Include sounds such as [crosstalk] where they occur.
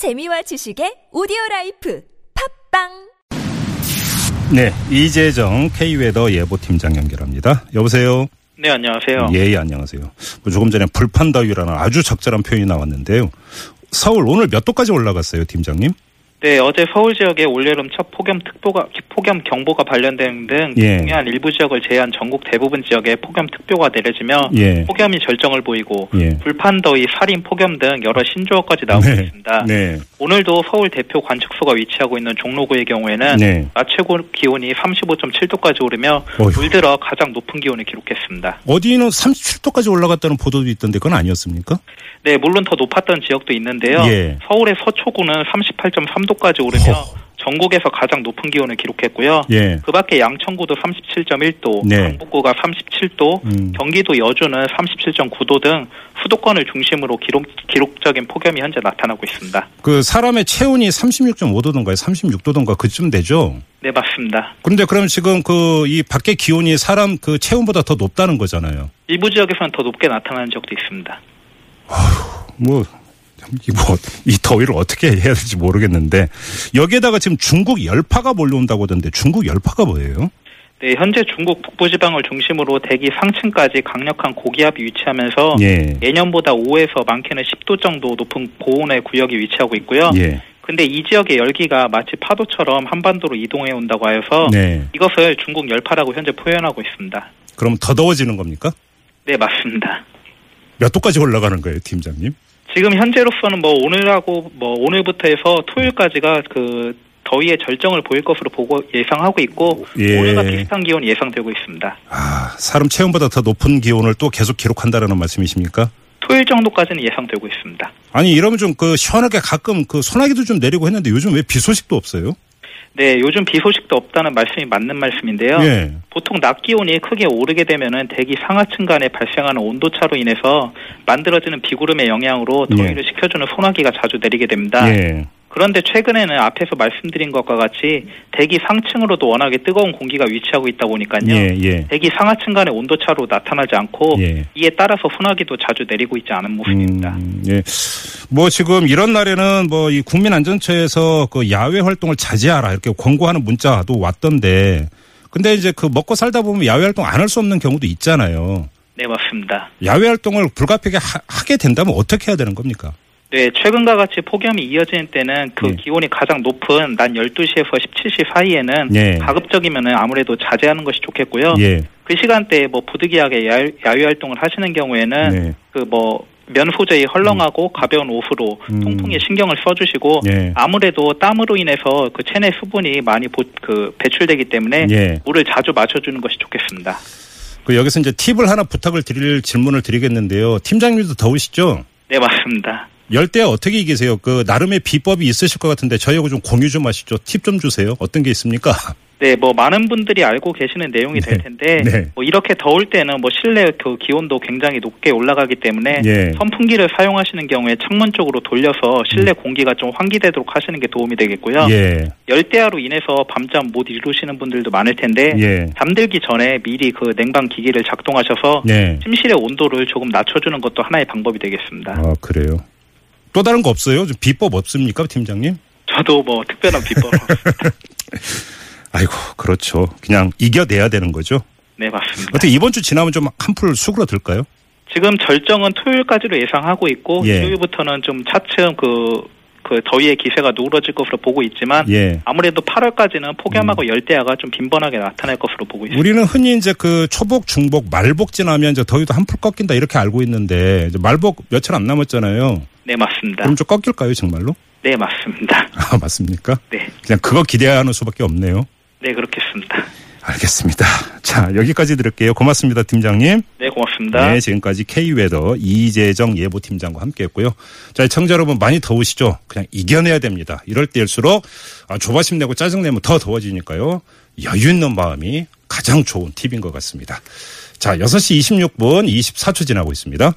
재미와 지식의 오디오 라이프 팟빵 네, 이재정 K웨더 예보팀장 연결합니다. 여보세요. 네, 안녕하세요. 예, 예, 안녕하세요. 뭐 조금 전에 불판더위라는 아주 적절한 표현이 나왔는데요. 서울 오늘 몇 도까지 올라갔어요, 팀장님? 네, 어제 서울 지역에 올여름 첫 폭염 특보가 폭염 경보가 발령된 등 예. 중요한 일부 지역을 제외한 전국 대부분 지역에 폭염 특보가 내려지며 예. 폭염이 절정을 보이고 예. 불판더위, 살인 폭염 등 여러 신조어까지 나오고 네. 있습니다. 네. 오늘도 서울 대표 관측소가 위치하고 있는 종로구의 경우에는 네. 낮 최고 기온이 35.7도까지 오르며 어휴. 올 들어 가장 높은 기온을 기록했습니다. 어디는 37도까지 올라갔다는 보도도 있던데 그건 아니었습니까? 네, 물론 더 높았던 지역도 있는데요. 예. 서울의 서초구는 38.3도 까지 오르며 허. 전국에서 가장 높은 기온을 기록했고요. 예. 그 밖에 양천구도 37.1도, 네. 강북구가 37도, 음. 경기도 여주는 37.9도 등 수도권을 중심으로 기록, 기록적인 폭염이 현재 나타나고 있습니다. 그 사람의 체온이 36.5도던가요? 36도던가 그쯤 되죠? 네, 맞습니다. 그런데 그럼 지금 그 이 밖에 기온이 사람 그 체온보다 더 높다는 거잖아요. 일부 지역에서는 더 높게 나타나는 지역도 있습니다. 뭐, 참, 이 뭐, 이 더위를 어떻게 해야 될지 모르겠는데, 여기에다가 지금 중국 열파가 몰려온다고 하던데, 중국 열파가 뭐예요? 네, 현재 중국 북부 지방을 중심으로 대기 상층까지 강력한 고기압이 위치하면서 예. 예년보다 5에서 많게는 10도 정도 높은 고온의 구역이 위치하고 있고요. 예. 근데 이 지역의 열기가 마치 파도처럼 한반도로 이동해 온다고 하여서 네. 이것을 중국 열파라고 현재 표현하고 있습니다. 그럼 더 더워지는 겁니까? 네, 맞습니다. 몇 도까지 올라가는 거예요, 팀장님? 지금 현재로서는 뭐 오늘하고 뭐 오늘부터 해서 토요일까지가 그 더위의 절정을 보일 것으로 보고 예상하고 있고 예. 오늘과 비슷한 기온이 예상되고 있습니다. 아, 사람 체온보다 더 높은 기온을 또 계속 기록한다는 말씀이십니까? 토요일 정도까지는 예상되고 있습니다. 아니, 이러면 좀 그 시원하게 가끔 그 소나기도 좀 내리고 했는데 요즘 왜 비 소식도 없어요? 네, 요즘 비 소식도 없다는 말씀이 맞는 말씀인데요. 예. 보통 낮 기온이 크게 오르게 되면은 대기 상하층 간에 발생하는 온도 차로 인해서 만들어지는 비구름의 영향으로 더위를 식혀주는 소나기가 자주 내리게 됩니다. 예. 그런데 최근에는 앞에서 말씀드린 것과 같이 대기 상층으로도 워낙에 뜨거운 공기가 위치하고 있다 보니까요. 예, 예. 대기 상하층 간의 온도 차로 나타나지 않고 예. 이에 따라서 소나기도 자주 내리고 있지 않은 모습입니다. 음, 예. 뭐 지금 이런 날에는 뭐 이 국민안전처에서 그 야외 활동을 자제하라 이렇게 권고하는 문자도 왔던데 근데 이제 그 먹고 살다 보면 야외 활동 안 할 수 없는 경우도 있잖아요. 네, 맞습니다. 야외 활동을 불가피하게 하, 하게 된다면 어떻게 해야 되는 겁니까? 네, 최근과 같이 폭염이 이어지는 때는 그 예. 기온이 가장 높은 낮 12시에서 17시 사이에는 예. 가급적이면은 아무래도 자제하는 것이 좋겠고요. 예. 그 시간대에 뭐 부득이하게 야외, 활동을 하시는 경우에는 네. 그뭐 면 소재의 헐렁하고 가벼운 옷으로 음. 통풍에 신경을 써주시고 예. 아무래도 땀으로 인해서 그 체내 수분이 많이 보, 그 배출되기 때문에 예. 물을 자주 마셔주는 것이 좋겠습니다. 그 여기서 이제 팁을 하나 부탁을 드릴 질문을 드리겠는데요. 팀장님도 더우시죠? 네, 맞습니다. 열대 어떻게 이기세요? 그 나름의 비법이 있으실 것 같은데 저희하고 좀 공유 좀 하시죠. 팁 좀 주세요. 어떤 게 있습니까? 네, 뭐 많은 분들이 알고 계시는 내용이 될 네. 텐데 네. 뭐 이렇게 더울 때는 뭐 실내 그 기온도 굉장히 높게 올라가기 때문에 예. 선풍기를 사용하시는 경우에 창문 쪽으로 돌려서 실내 공기가 좀 환기되도록 하시는 게 도움이 되겠고요. 음. 예. 열대야로 인해서 밤잠 못 이루시는 분들도 많을 텐데 예. 잠들기 전에 미리 그 냉방 기기를 작동하셔서 예. 침실의 온도를 조금 낮춰주는 것도 하나의 방법이 되겠습니다. 아, 그래요. 또 다른 거 없어요? 좀 비법 없습니까, 팀장님? 저도 뭐 특별한 비법 [laughs] 아이고, 그렇죠. 그냥 이겨내야 되는 거죠. 네 맞습니다. 어떻게 이번 주 지나면 좀 한풀 수그러들까요? 지금 절정은 토요일까지로 예상하고 있고 예. 일요일부터는 좀 차츰 그, 그 더위의 기세가 누그러질 것으로 보고 있지만 예. 음. 아무래도 8월까지는 폭염하고 열대야가 좀 빈번하게 나타날 것으로 보고 있습니다. 우리는 흔히 이제 그 초복, 중복, 말복 지나면 이제 더위도 한풀 꺾인다 이렇게 알고 있는데 이제 말복 며칠 안 남았잖아요. 네 맞습니다. 그럼 좀 꺾일까요, 정말로? 네 맞습니다. [laughs] 아, 맞습니까? 네, 그냥 그거 기대하는 수밖에 없네요. 네 그렇겠습니다. 알겠습니다. 자, 여기까지 들을게요. 고맙습니다, 팀장님. 네 고맙습니다. 네, 지금까지 K웨더 이재정 예보팀장과 함께 했고요. 자, 청자 여러분 많이 더우시죠? 그냥 이겨내야 됩니다. 이럴 때일수록 아, 조바심 내고 짜증내면 더 더워지니까요. 여유 있는 마음이 가장 좋은 팁인 것 같습니다. 자, 6시 26분 24초 지나고 있습니다.